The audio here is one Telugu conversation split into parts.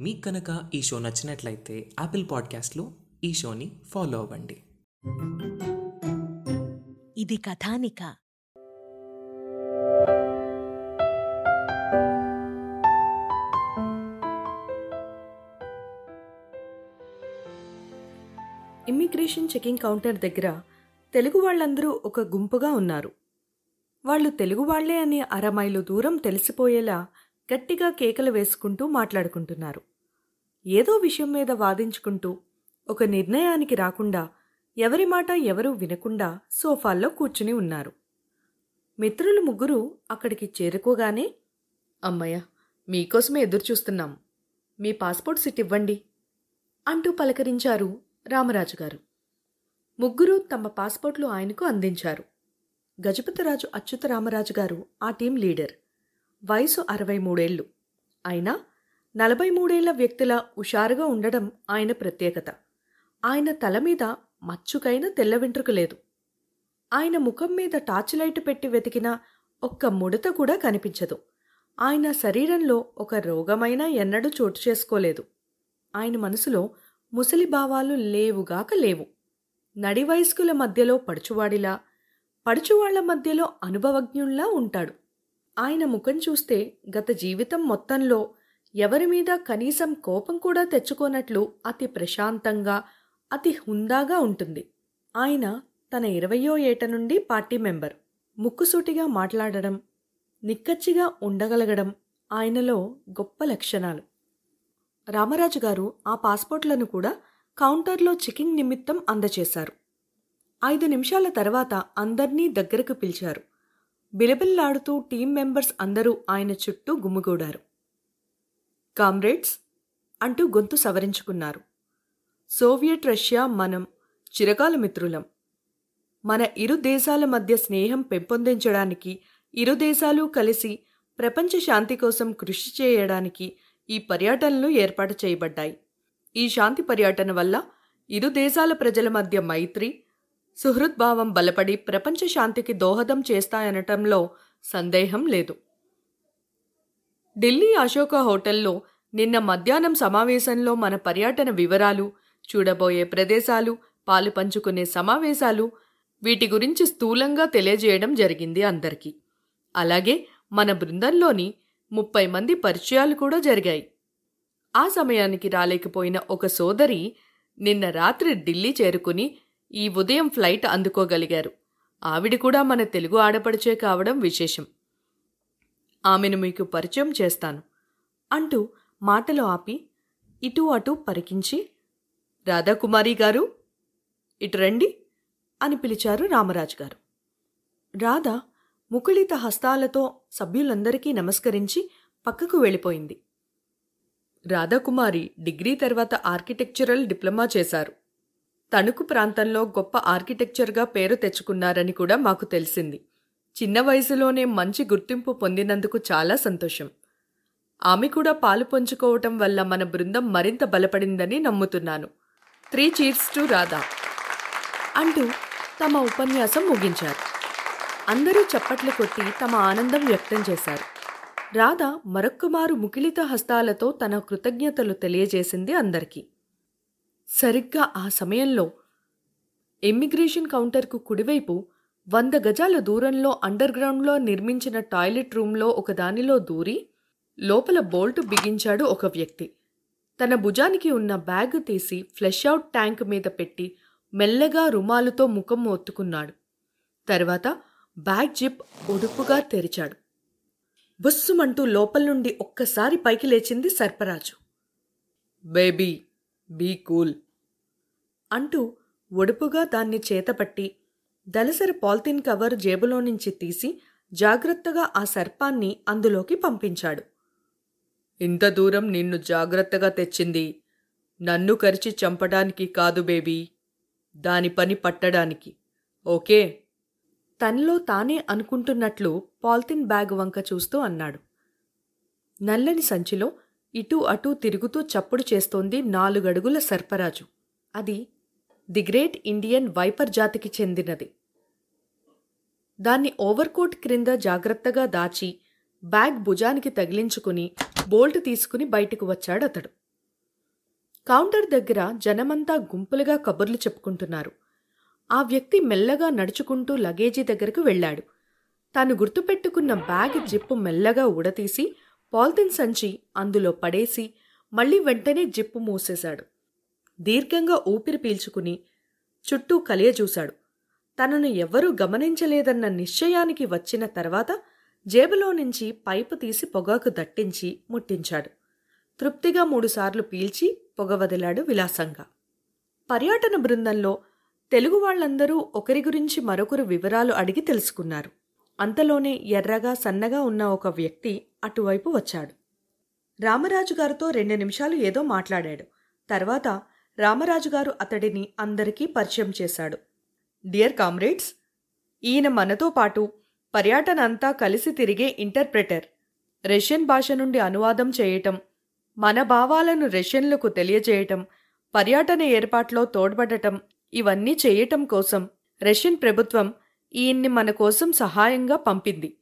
మీకు కనుక ఈ షో నచ్చినట్లయితే యాపిల్ పాడ్కాస్ట్లో ఈ షోని ఫాలో అవ్వండి. ఇది కథానిక. ఇమ్మిగ్రేషన్ చెకింగ్ కౌంటర్ దగ్గర తెలుగు వాళ్ళందరూ ఒక గుంపుగా ఉన్నారు. వాళ్ళు తెలుగు వాళ్ళే అని అరమైలు దూరం తెలిసిపోయేలా గట్టిగా కేకలు వేసుకుంటూ మాట్లాడుకుంటున్నారు. ఏదో విషయం మీద వాదించుకుంటూ ఒక నిర్ణయానికి రాకుండా ఎవరి మాట ఎవరూ వినకుండా సోఫాల్లో కూర్చుని ఉన్నారు. మిత్రులు ముగ్గురు అక్కడికి చేరుకోగానే అమ్మయ్య మీకోసమే ఎదురుచూస్తున్నాం. మీ పాస్పోర్ట్ సిట్ ఇవ్వండి అంటూ పలకరించారు రామరాజు గారు ముగ్గురు తమ పాస్పోర్ట్లు ఆయనకు అందించారు. గజపతిరాజు అచ్యుత రామరాజు గారు ఆ టీం లీడర్. వయసు అరవై మూడేళ్ళు అయినా నలభై మూడేళ్ళ వ్యక్తుల హుషారుగా ఉండడం ఆయన ప్రత్యేకత. ఆయన తల మీద మచ్చుకైన తెల్ల వెంట్రుక లేదు. ఆయన ముఖం మీద టార్చ్ లైట్ పెట్టి వెతికిన ఒక్క ముడత కూడా కనిపించదు. ఆయన శరీరంలో ఒక రోగమైనా ఎన్నడూ చోటు చేసుకోలేదు. ఆయన మనసులో ముసలి భావాలు లేవుగాక లేవు. నడి వయస్కుల మధ్యలో పడుచువాడిలా పడుచువాళ్ళ మధ్యలో అనుభవజ్ఞుల్లా ఉంటాడు. ఆయన ముఖం చూస్తే గత జీవితం మొత్తంలో ఎవరి మీద కనీసం కోపం కూడా తెచ్చుకోనట్లు అతి ప్రశాంతంగా అతి హుందాగా ఉంటుంది. ఆయన తన ఇరవయో ఏట నుండి పార్టీ మెంబర్. ముక్కుసూటిగా మాట్లాడడం నిక్కచ్చిగా ఉండగలగడం ఆయనలో గొప్ప లక్షణాలు. రామరాజు గారు ఆ పాస్పోర్ట్లను కూడా కౌంటర్లో చెకింగ్ నిమిత్తం అందచేశారు. ఐదు నిమిషాల తర్వాత అందర్నీ దగ్గరకు పిలిచారు. బిలబిల్లాడుతూ టీం మెంబర్స్ అందరూ ఆయన చుట్టూ గుమ్మిగూడారు కామ్రేడ్స్ అంటూ గొంతు సవరించుకున్నారు. సోవియట్ రష్యా మనం చిరకాల మిత్రులం. మన ఇరు దేశాల మధ్య స్నేహం పెంపొందించడానికి ఇరు దేశాలు కలిసి ప్రపంచ శాంతి కోసం కృషి చేయడానికి ఈ పర్యటనలు ఏర్పాటు చేయబడ్డాయి. ఈ శాంతి పర్యటన వల్ల ఇరు దేశాల ప్రజల మధ్య మైత్రి సుహృద్భావం బలపడి ప్రపంచ శాంతికి దోహదం చేస్తాయనటంలో సందేహం లేదు. ఢిల్లీ అశోక హోటల్లో నిన్న మధ్యాహ్నం సమావేశంలో మన పర్యటన వివరాలు చూడబోయే ప్రదేశాలు పాలు పంచుకునే సమావేశాలు వీటి గురించి స్థూలంగా తెలియజేయడం జరిగింది అందరికీ. అలాగే మన బృందంలోని ముప్పై మంది పరిచయాలు కూడా జరిగాయి. ఆ సమయానికి రాలేకపోయిన ఒక సోదరి నిన్న రాత్రి ఢిల్లీ చేరుకుని ఈ ఉదయం ఫ్లైట్ అందుకోగలిగారు. ఆవిడ కూడా మన తెలుగు ఆడపడిచే కావడం విశేషం. ఆమెను మీకు పరిచయం చేస్తాను. అంటూ మాటలు ఆపి ఇటు అటు పరికించి రాధాకుమారి గారు ఇటు రండి అని పిలిచారు రామరాజు గారు. రాధ ముకుళిత హస్తాలతో సభ్యులందరికీ నమస్కరించి పక్కకు వెళ్ళిపోయింది. రాధాకుమారి డిగ్రీ తర్వాత ఆర్కిటెక్చరల్ డిప్లొమా చేశారు. తణుకు ప్రాంతంలో గొప్ప ఆర్కిటెక్చర్గా పేరు తెచ్చుకున్నారని కూడా మాకు తెలిసింది. చిన్న వయసులోనే మంచి గుర్తింపు పొందినందుకు చాలా సంతోషం. ఆమె కూడా పాలు పంచుకోవటం వల్ల మన బృందం మరింత బలపడిందని నమ్ముతున్నాను. Three cheers to Radha. అంటూ తమ ఉపన్యాసం ముగించారు. అందరూ చప్పట్లు కొట్టి తమ ఆనందం వ్యక్తం చేశారు. రాధ మరొక్కమారు ముకిలిత హస్తాలతో తన కృతజ్ఞతలు తెలియజేసింది అందరికీ. సరిగ్గా ఆ సమయంలో ఇమ్మిగ్రేషన్ కౌంటర్కు కుడివైపు వంద గజాల దూరంలో అండర్ గ్రౌండ్లో నిర్మించిన టాయిలెట్ రూంలో ఒకదానిలో దూరి లోపల బోల్టు బిగించాడు ఒక వ్యక్తి. తన భుజానికి ఉన్న బ్యాగ్ తీసి ఫ్లెష్ అవుట్ ట్యాంక్ మీద పెట్టి మెల్లగా రుమాలుతో ముఖం ఒత్తుకున్నాడు తర్వాత బ్యాగ్ జిప్ ఒడుపుగా తెరిచాడు. బుస్సుమంటూ లోపల నుండి ఒక్కసారి పైకి లేచింది సర్పరాజు. బేబీ బీ కూల్ అంటూ ఒడుపుగా దాన్ని చేతపట్టి దలసరి పాలిథిన్ కవర్ జేబులో నుంచి తీసి జాగ్రత్తగా ఆ సర్పాన్ని అందులోకి పంపించాడు. ఇంత దూరం నిన్ను జాగ్రత్తగా తెచ్చింది. నన్ను కరిచి చంపడానికి కాదు బేబీ. దాని పని పట్టడానికి. ఓకే? తనలో తానే అనుకుంటున్నట్లు పాలిథిన్ బ్యాగ్ వంక చూస్తూ అన్నాడు. నల్లని సంచిలో ఇటూ అటూ తిరుగుతూ చప్పుడు చేస్తోంది నాలుగడుగుల సర్పరాజు. అది ది గ్రేట్ ఇండియన్ వైపర్ జాతికి చెందినది. దాన్ని ఓవర్కోట్ క్రింద జాగ్రత్తగా దాచి బ్యాగ్ భుజానికి తగిలించుకుని బోల్ట్ తీసుకుని బయటకు వచ్చాడతడు కౌంటర్ దగ్గర జనమంతా గుంపులుగా కబుర్లు చెప్పుకుంటున్నారు. ఆ వ్యక్తి మెల్లగా నడుచుకుంటూ లగేజీ దగ్గరకు వెళ్ళాడు. తాను గుర్తుపెట్టుకున్న బ్యాగ్ జిప్పు మెల్లగా ఉడతీసి పాలిథిన్ సంచి అందులో పడేసి మళ్ళీ వెంటనే జిప్పు మూసేశాడు. దీర్ఘంగా ఊపిరి పీల్చుకుని చుట్టూ కలియజూశాడు తనను ఎవ్వరూ గమనించలేదన్న నిశ్చయానికి వచ్చిన తర్వాత జేబులో నుంచి పైపు తీసి పొగాకు దట్టించి ముట్టించాడు. తృప్తిగా మూడుసార్లు పీల్చి పొగ వదిలాడు విలాసంగా. పర్యాటన బృందంలో తెలుగు వాళ్ళందరూ ఒకరి గురించి మరొకరు వివరాలు అడిగి తెలుసుకున్నారు. అంతలోనే ఎర్రగా సన్నగా ఉన్న ఒక వ్యక్తి అటువైపు వచ్చాడు. రామరాజు గారితో రెండు నిమిషాలు ఏదో మాట్లాడాడు. తర్వాత రామరాజుగారు అతడిని అందరికీ పరిచయం చేశాడు. డియర్ కామ్రేడ్స్ ఈయన మనతో పాటు పర్యటన అంతా కలిసి తిరిగే ఇంటర్ప్రెటర్ రష్యన్ భాష నుండి అనువాదం చేయటం మన భావాలను రష్యన్లకు తెలియజేయటం పర్యటన ఏర్పాట్లో తోడ్పడటం ఇవన్నీ చేయటం కోసం రష్యన్ ప్రభుత్వం ఈయన్ని మన కోసం సహాయంగా పంపింది.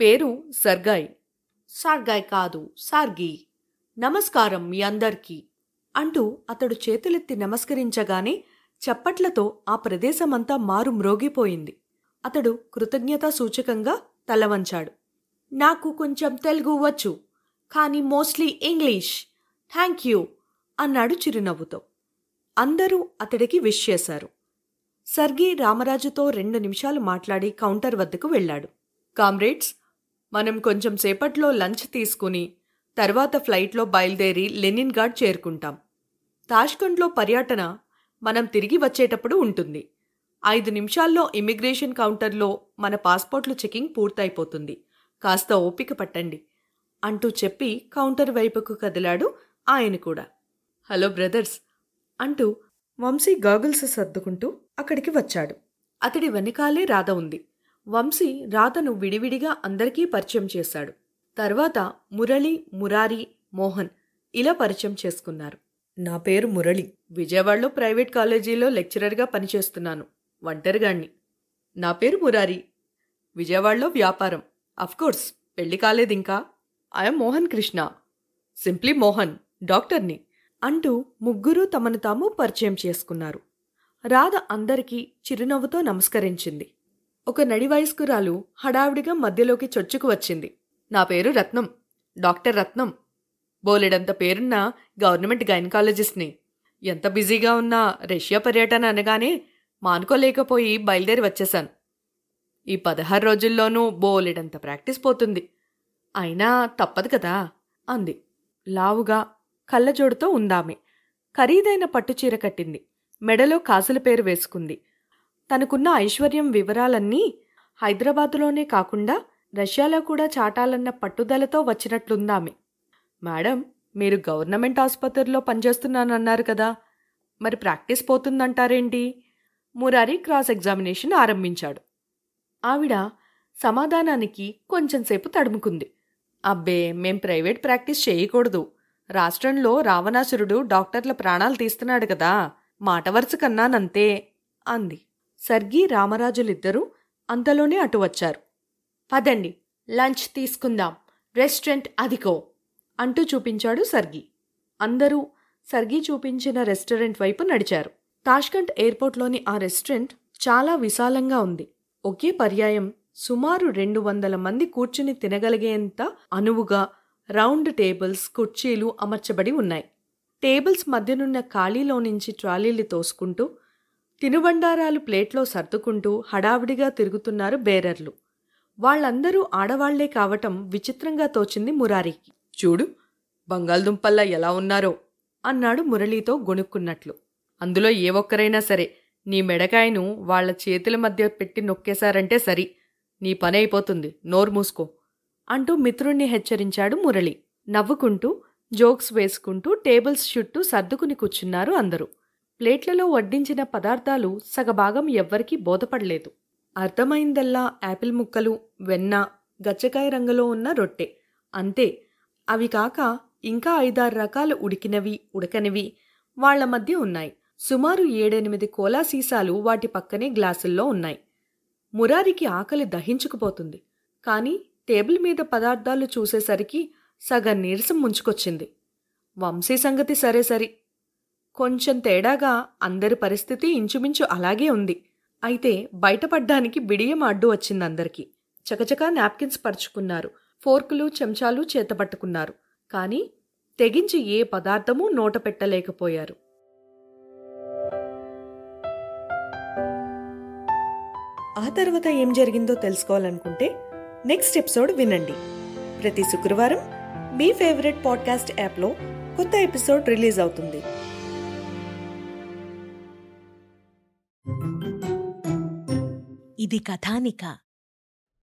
పేరు సర్గాయ్ సార్గాయ్ కాదు సార్గి. నమస్కారం మీ అందరికీ. అంటూ అతడు చేతులెత్తి నమస్కరించగానే చప్పట్లతో ఆ ప్రదేశమంతా మారు మ్రోగిపోయింది. అతడు కృతజ్ఞతా సూచకంగా తలవంచాడు నాకు కొంచెం తెలుగు వచ్చు కానీ మోస్ట్లీ ఇంగ్లీష్. థ్యాంక్ యూ అన్నాడు చిరునవ్వుతో. అందరూ అతడికి విష్ చేశారు. సర్గీ రామరాజుతో రెండు నిమిషాలు మాట్లాడి కౌంటర్ వద్దకు వెళ్ళాడు. కామ్రేడ్స్ మనం కొంచెం సేపట్లో లంచ్ తీసుకుని తర్వాత ఫ్లైట్లో బయలుదేరి లెనిన్ గార్డ్ చేరుకుంటాం. తాష్కండ్లో పర్యటన మనం తిరిగి వచ్చేటప్పుడు ఉంటుంది. ఐదు నిమిషాల్లో ఇమిగ్రేషన్ కౌంటర్లో మన పాస్పోర్ట్లు చెకింగ్ పూర్తయిపోతుంది. కాస్త ఓపిక పట్టండి. అంటూ చెప్పి కౌంటర్ వైపుకు కదిలాడు ఆయన కూడా. హలో బ్రదర్స్ అంటూ వంశీ గాగుల్స్ సర్దుకుంటూ అక్కడికి వచ్చాడు. అతడి వెనకాలే రాధ ఉంది. వంశీ రాధను విడివిడిగా అందరికీ పరిచయం చేశాడు. తర్వాత మురళి మురారి మోహన్ ఇలా పరిచయం చేసుకున్నారు. నా పేరు మురళి. విజయవాడలో ప్రైవేట్ కాలేజీలో లెక్చరర్గా పనిచేస్తున్నాను. ఒంటరిగాణ్ణి. నా పేరు మురారి. విజయవాడలో వ్యాపారం. అఫ్కోర్స్ పెళ్ళి కాలేదింకా? ఐఎమ్ మోహన్ కృష్ణ సింప్లీ మోహన్ డాక్టర్ని. అంటూ ముగ్గురు తమను తాము పరిచయం చేసుకున్నారు. రాధ అందరికీ చిరునవ్వుతో నమస్కరించింది. ఒక నడి వయస్కురాలు హడావిడిగా మధ్యలోకి చొచ్చుకు వచ్చింది. నా పేరు రత్నం. డాక్టర్ రత్నం. బోలెడంత పేరున్న గవర్నమెంట్ గైనకాలజిస్ట్ని. ఎంత బిజీగా ఉన్నా రష్యా పర్యటన అనగానే మానుకోలేకపోయి బయలుదేరి వచ్చేశాను. ఈ పదహారు రోజుల్లోనూ బోలెడంత ప్రాక్టీస్ పోతుంది. అయినా తప్పదు కదా అంది. లావుగా కళ్ళజోడుతో ఉందామె. ఖరీదైన పట్టుచీర కట్టింది. మెడలో కాసుల పేరు వేసుకుంది. తనకున్న ఐశ్వర్యం వివరాలన్నీ హైదరాబాదులోనే కాకుండా రష్యాలో కూడా చాటాలన్న పట్టుదలతో వచ్చినట్లుందామె. మేడం మీరు గవర్నమెంట్ ఆసుపత్రిలో పనిచేస్తున్నానన్నారు కదా. మరి ప్రాక్టీస్ పోతుందంటారేంటి? మురారి క్రాస్ ఎగ్జామినేషన్ ఆరంభించాడు. ఆవిడ సమాధానానికి కొంచెంసేపు తడుముకుంది. అబ్బే మేం ప్రైవేట్ ప్రాక్టీస్ చేయకూడదు. రాష్ట్రంలో రావణాసురుడు డాక్టర్ల ప్రాణాలు తీస్తున్నాడు కదా. మాట వరుస కన్నానంతే అంది. సర్గి రామరాజులిద్దరూ అంతలోనే అటు వచ్చారు. పదండి లంచ్ తీసుకుందాం. రెస్టారెంట్ అదికో అంటూ చూపించాడు సర్గి. అందరూ సర్గి చూపించిన రెస్టారెంట్ వైపు నడిచారు. తాష్కంట్ ఎయిర్పోర్ట్లోని ఆ రెస్టారెంట్ చాలా విశాలంగా ఉంది. ఒకే పర్యాయం. సుమారు రెండు వందల మంది కూర్చుని తినగలిగేంత అనువుగా రౌండ్ టేబుల్స్ కుర్చీలు అమర్చబడి ఉన్నాయి. టేబుల్స్ మధ్యనున్న ఖాళీలో నుంచి ట్రాలీలు తోసుకుంటూ తినుబండారాలు ప్లేట్లో సర్దుకుంటూ హడావిడిగా తిరుగుతున్నారు బేరర్లు. వాళ్ళందరూ ఆడవాళ్ళే కావటం విచిత్రంగా తోచింది మురారికి. చూడు బంగాళదుంపల్లా ఎలా ఉన్నారో అన్నాడు మురళీతో గొణుక్కున్నట్లు. అందులో ఏ ఒక్కరైనా సరే నీ మెడకాయను వాళ్ళ చేతుల మధ్య పెట్టి నొక్కేశారంటే సరి. నీ పని అయిపోతుంది నోరు మూసుకో అంటూ మిత్రుణ్ణి హెచ్చరించాడు మురళి. నవ్వుకుంటూ జోక్స్ వేసుకుంటూ టేబుల్స్ చుట్టూ సర్దుకుని కూర్చున్నారు అందరూ. ప్లేట్లలో వడ్డించిన పదార్థాలు సగభాగం ఎవ్వరికీ బోధపడలేదు. అర్థమైందల్లా యాపిల్ ముక్కలు వెన్న గచ్చకాయ రంగులో ఉన్న రొట్టె. అంతే అవి కాక ఇంకా ఐదారు రకాలు ఉడికినవి ఉడకనివి వాళ్ళ మధ్య ఉన్నాయి. సుమారు ఏడెనిమిది కోలా సీసాలు వాటి పక్కనే గ్లాసుల్లో ఉన్నాయి. మురారికి ఆకలి దహించుకుపోతుంది. కాని టేబుల్ మీద పదార్థాలు చూసేసరికి సగం నీరసం ముంచుకొచ్చింది. వంశీ సంగతి సరే సరి. కొంచెం తేడాగా అందరి పరిస్థితి ఇంచుమించు అలాగే ఉంది. అయితే బయటపడ్డానికి బిడియం అడ్డు వచ్చింది అందరికీ. చకచకా నాప్కిన్స్ పరుచుకున్నారు. ఫోర్కులు చెంచాలు చేతపట్టుకున్నారు. కానీ తెగించి ఏ పదార్థమూ నోట పెట్టలేకపోయారు. ఆ తర్వాత ఏం జరిగిందో తెలుసుకోవాలనుకుంటే నెక్స్ట్ ఎపిసోడ్ వినండి. ప్రతి శుక్రవారం మీ ఫేవరెట్ పాడ్కాస్ట్ యాప్లో కొత్త ఎపిసోడ్ రిలీజ్ అవుతుంది. ఇది కథానిక.